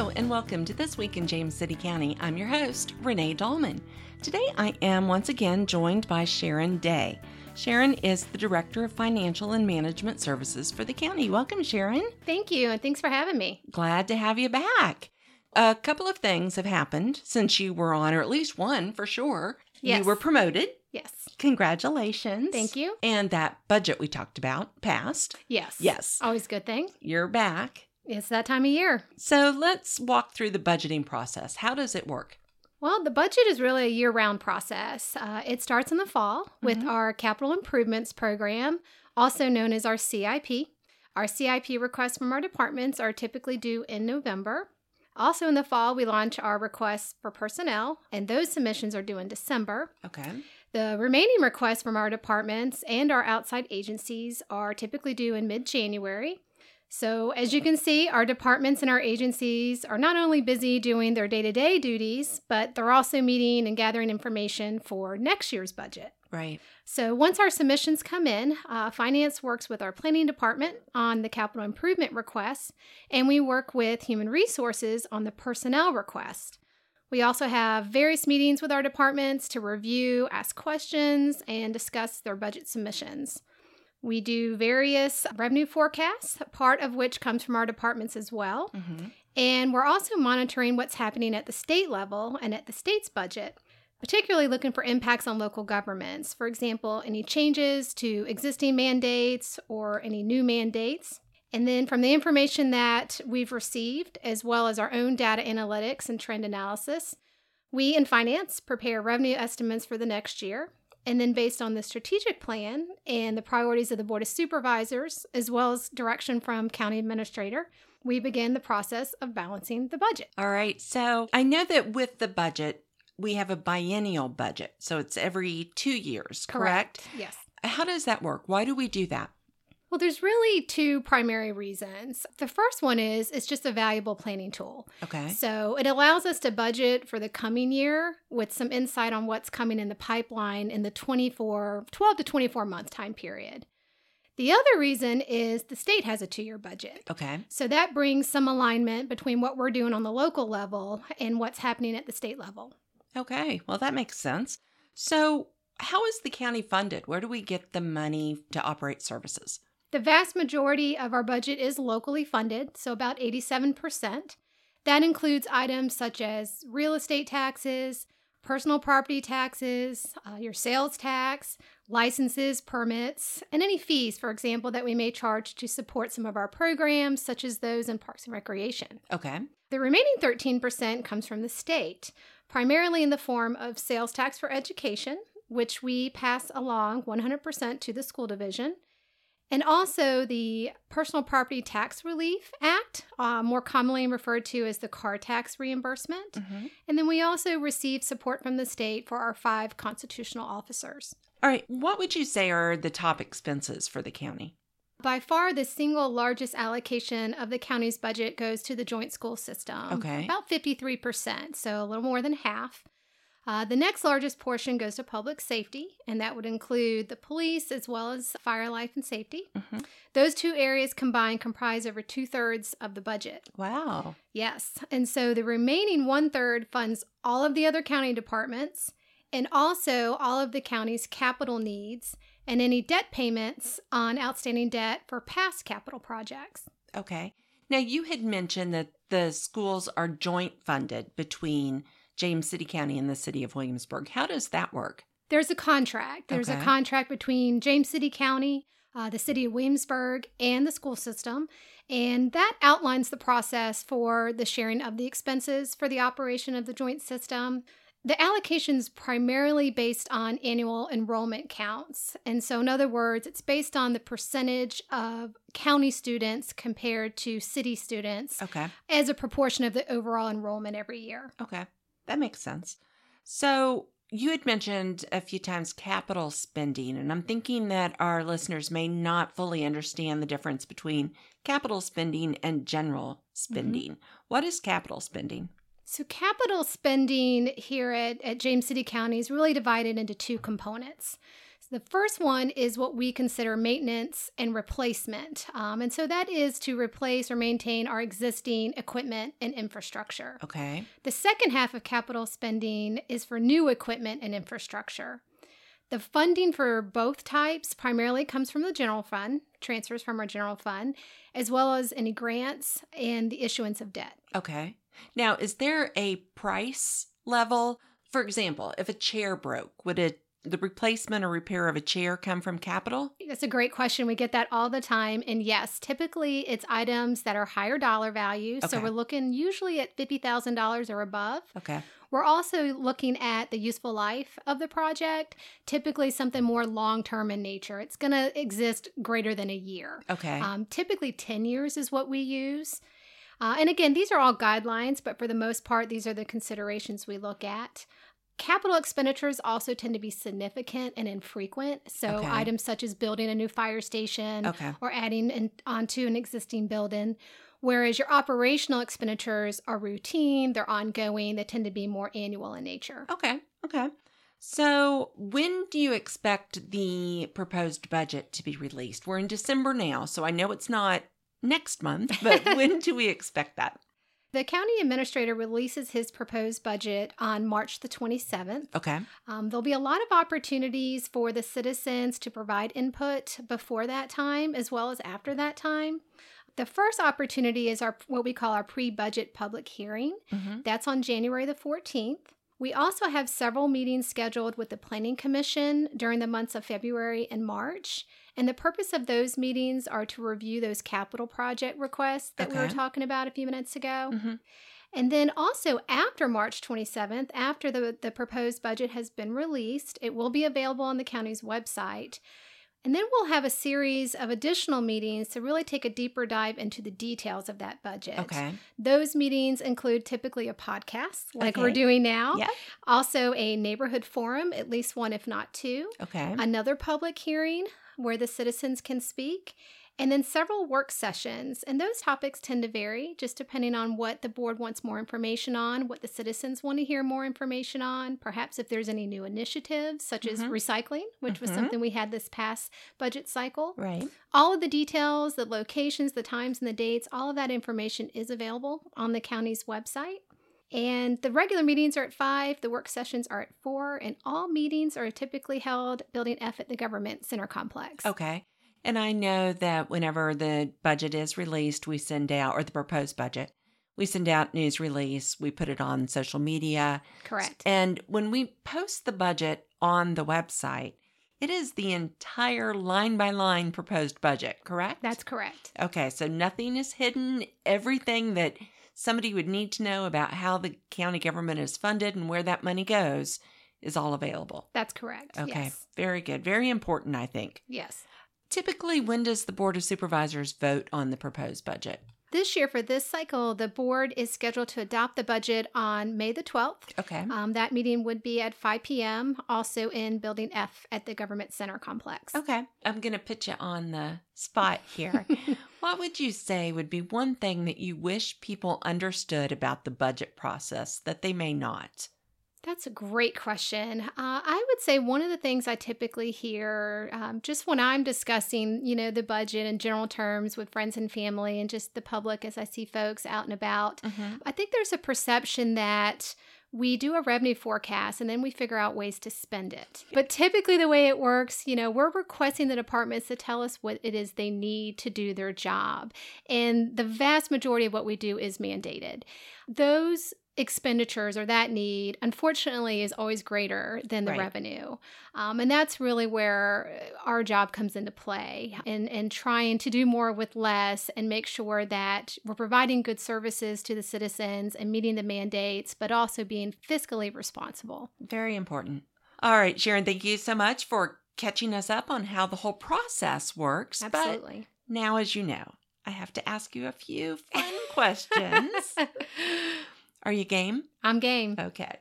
Hello, and welcome to This Week in James City County. I'm your host, Renee Dahlman. Today I am once again joined by Sharon Day. Sharon is the Director of Financial and Management Services for the county. Welcome, Sharon. Thank you, and thanks for having me. Glad to have you back. A couple of things have happened since you were on, or at least one for sure. Yes. You were promoted. Yes. Congratulations. Thank you. And that budget we talked about passed. Yes. Yes. Always a good thing. You're back. It's that time of year. So let's walk through the budgeting process. How does it work? Well, the budget is really a year round process. Uh, it starts in the fall with Mhm. our capital improvements program, also known as our CIP. Our CIP requests from our departments are typically due in November. Also, in the fall, we launch our requests for personnel, and those submissions are due in December. Okay. The remaining requests from our departments and our outside agencies are typically due in mid January. So, as you can see, our departments and our agencies are not only busy doing their day to day duties, but they're also meeting and gathering information for next year's budget. Right. So, once our submissions come in, uh, Finance works with our planning department on the capital improvement requests, and we work with human resources on the personnel request. We also have various meetings with our departments to review, ask questions, and discuss their budget submissions. We do various revenue forecasts, part of which comes from our departments as well. Mm-hmm. And we're also monitoring what's happening at the state level and at the state's budget, particularly looking for impacts on local governments. For example, any changes to existing mandates or any new mandates. And then from the information that we've received, as well as our own data analytics and trend analysis, we in finance prepare revenue estimates for the next year. And then, based on the strategic plan and the priorities of the Board of Supervisors, as well as direction from County Administrator, we begin the process of balancing the budget. All right. So I know that with the budget, we have a biennial budget. So it's every two years, correct? Yes. How does that work? Why do we do that? Well, there's really two primary reasons. The first one is it's just a valuable planning tool. Okay. So it allows us to budget for the coming year with some insight on what's coming in the pipeline in the 24, 12 to 24 month time period. The other reason is the state has a two year budget. Okay. So that brings some alignment between what we're doing on the local level and what's happening at the state level. Okay. Well, that makes sense. So, how is the county funded? Where do we get the money to operate services? The vast majority of our budget is locally funded, so about 87%. That includes items such as real estate taxes, personal property taxes, uh, your sales tax, licenses, permits, and any fees, for example, that we may charge to support some of our programs, such as those in Parks and Recreation. Okay. The remaining 13% comes from the state, primarily in the form of sales tax for education, which we pass along 100% to the school division, and also the Personal Property Tax Relief Act, uh, more commonly referred to as the car tax reimbursement. Mm-hmm. And then we also receive support from the state for our five constitutional officers. All right. What would you say are the top expenses for the county? By far, the single largest allocation of the county's budget goes to the joint school system. Okay. About 53%, so a little more than half. Uh, the next largest portion goes to public safety, and that would include the police as well as fire, life, and safety. Mhm. Those two areas combined comprise over two thirds of the budget. Wow. Yes. And so the remaining one third funds all of the other county departments and also all of the county's capital needs and any debt payments on outstanding debt for past capital projects. Okay. Now, you had mentioned that the schools are joint funded between James City County and the city of Williamsburg. How does that work? There's a contract. There's Okay. a contract between James City County, uh, the city of Williamsburg, and the school system. And that outlines the process for the sharing of the expenses for the operation of the joint system. The allocation is primarily based on annual enrollment counts. And so, in other words, it's based on the percentage of county students compared to city students Okay. as a proportion of the overall enrollment every year. Okay. That makes sense. So, you had mentioned a few times capital spending, and I'm thinking that our listeners may not fully understand the difference between capital spending and general mm-hmm. spending. What is capital spending? So, capital spending here at, at James City County is really divided into two components. The first one is what we consider maintenance and replacement. Um, and so that is to replace or maintain our existing equipment and infrastructure. Okay. The second half of capital spending is for new equipment and infrastructure. The funding for both types primarily comes from the general fund, transfers from our general fund, as well as any grants and the issuance of debt. Okay. Now, is there a price level? For example, if a chair broke, would it the replacement or repair of a chair come from capital? That's a great question. We get that all the time. And yes, typically it's items that are higher dollar value. So we're looking usually at $50,000 or above. Okay. We're also looking at the useful life of the project, typically something more long term in nature. It's going to exist greater than a year. Okay. Um, typically, 10 years is what we use. Uh, and again, these are all guidelines, but for the most part, these are the considerations we look at. Capital expenditures also tend to be significant and infrequent. So, Okay. items such as building a new fire station okay. or adding in, onto an existing building. Whereas your operational expenditures are routine, they're ongoing, they tend to be more annual in nature. Okay. Okay. So, when do you expect the proposed budget to be released? We're in December now, so I know it's not next month, but when do we expect that? The county administrator releases his proposed budget on March the 27th. Okay. Um, there'll be a lot of opportunities for the citizens to provide input before that time as well as after that time. The first opportunity is our what we call our pre-budget public hearing. Mm-hmm. That's on January the 14th. We also have several meetings scheduled with the Planning Commission during the months of February and March. And the purpose of those meetings are to review those capital project requests that we were talking about a few minutes ago. Mm-hmm. And then also after March 27th, after the, the proposed budget has been released, it will be available on the county's website. And then we'll have a series of additional meetings to really take a deeper dive into the details of that budget. Okay. Those meetings include typically a podcast, like we're doing now. Yeah. Also, a neighborhood forum, at least one, if not two. Okay. Another public hearing where the citizens can speak. And then several work sessions. And those topics tend to vary just depending on what the board wants more information on, what the citizens want to hear more information on, perhaps if there's any new initiatives, such as Mhm. recycling, which was Mhm. something we had this past budget cycle. Right. All of the details, the locations, the times, and the dates, all of that information is available on the county's website. And the regular meetings are at 5, the work sessions are at 4, and all meetings are typically held Building F at the Government Center Complex. Okay. And I know that whenever the budget is released, we send out, or the proposed budget, we send out news release, we put it on social media. Correct. And when we post the budget on the website, it is the entire line by line proposed budget, correct? That's correct. okay. So nothing is hidden. Everything that somebody would need to know about how the county government is funded and where that money goes is all available. That's correct. Okay. Yes. Very good. Very important, I think. Yes. Typically, when does the Board of Supervisors vote on the proposed budget? This year, for this cycle, the board is scheduled to adopt the budget on May the 12th. Okay. Um, that meeting would be at 5 p.m., also in Building F at the Government Center Complex. Okay. I'm going to put you on the spot here. what would you say would be one thing that you wish people understood about the budget process that they may not? That's a great question. Uh, I would say one of the things I typically hear um, just when I'm discussing, you know, the budget in general terms with friends and family and just the public as I see folks out and about, Mm-hmm. I think there's a perception that we do a revenue forecast and then we figure out ways to spend it. But typically, the way it works, you know, we're requesting the departments to tell us what it is they need to do their job. And the vast majority of what we do is mandated. Those expenditures or that need, unfortunately, is always greater than the Right. revenue. Um, and that's really where our job comes into play and, and trying to do more with less and make sure that we're providing good services to the citizens and meeting the mandates, but also being fiscally responsible. Very important. All right, Sharon, thank you so much for catching us up on how the whole process works. But Absolutely. now, as you know, I have to ask you a few fun questions. Are you game? I'm game. Okay.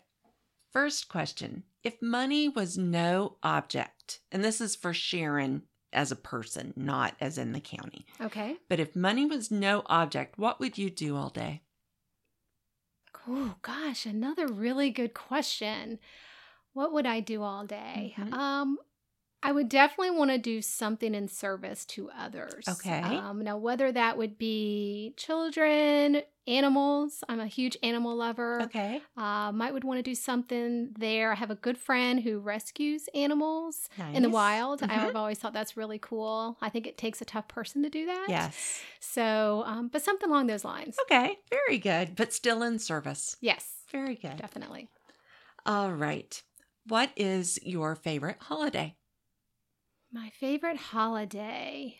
First question If money was no object, and this is for Sharon as a person, not as in the county, Okay. but if money was no object, what would you do all day? Oh, gosh, another really good question. What would I do all day? Mhm. Um, I would definitely want to do something in service to others. Okay. Um, now, whether that would be children, animals, I'm a huge animal lover. Okay. Uh, might would want to do something there. I have a good friend who rescues animals in the Nice. wild. Mhm. I've always thought that's really cool. I think it takes a tough person to do that. Yes. So, um, but something along those lines. Okay. Very good. But still in service. Yes, Very good. definitely. All right. What is your favorite holiday? My favorite holiday.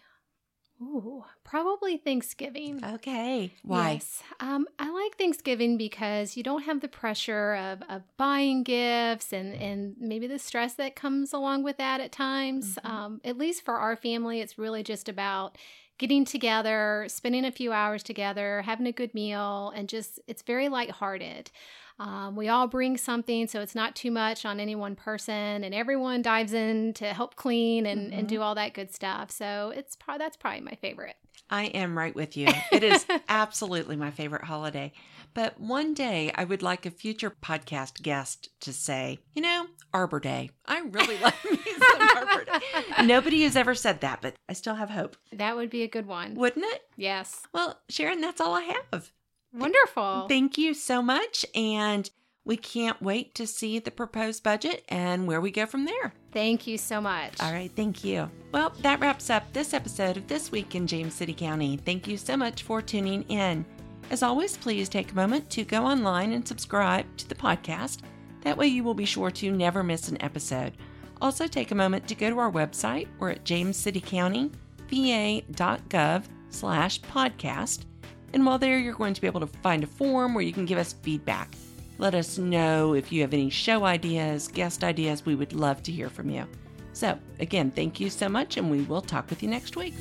Ooh, probably Thanksgiving. Okay. Why? Yes. Um, I like Thanksgiving because you don't have the pressure of, of buying gifts and, and maybe the stress that comes along with that at times. Mhm. Um, at least for our family, it's really just about getting together, spending a few hours together, having a good meal, and just it's very lighthearted. Um, we all bring something, so it's not too much on any one person, and everyone dives in to help clean and, and Mhm. do all that good stuff. So it's that's probably my favorite. I am right with you. It is absolutely my favorite holiday. But one day I would like a future podcast guest to say, you know, Arbor Day. I really like me some Arbor Day. Nobody has ever said that, but I still have hope. That would be a good one. Wouldn't it? Yes. Well, Sharon, that's all I have. Wonderful. Thank you so much. And we can't wait to see the proposed budget and where we go from there. Thank you so much. All right, thank you. Well, that wraps up this episode of This Week in James City County. Thank you so much for tuning in. As always, please take a moment to go online and subscribe to the podcast. That way, you will be sure to never miss an episode. Also, take a moment to go to our website. We're at jamescitycountyva.gov slash podcast. And while there, you're going to be able to find a form where you can give us feedback. Let us know if you have any show ideas, guest ideas. We would love to hear from you. So, again, thank you so much, and we will talk with you next week.